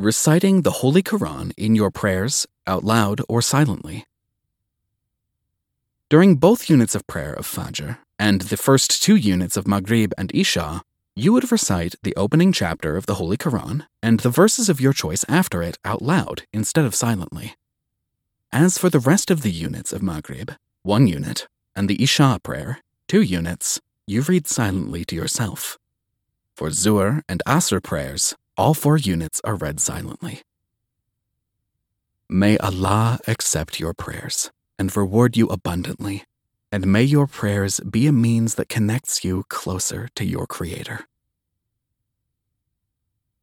reciting the Holy Quran in your prayers, out loud or silently. During both units of prayer of Fajr and the first two units of Maghrib and Isha, you would recite the opening chapter of the Holy Quran and the verses of your choice after it out loud instead of silently. As for the rest of the units of Maghrib, one unit, and the Isha prayer, two units, you read silently to yourself. For Zuhr and Asr prayers, all four units are read silently. May Allah accept your prayers and reward you abundantly, and may your prayers be a means that connects you closer to your Creator.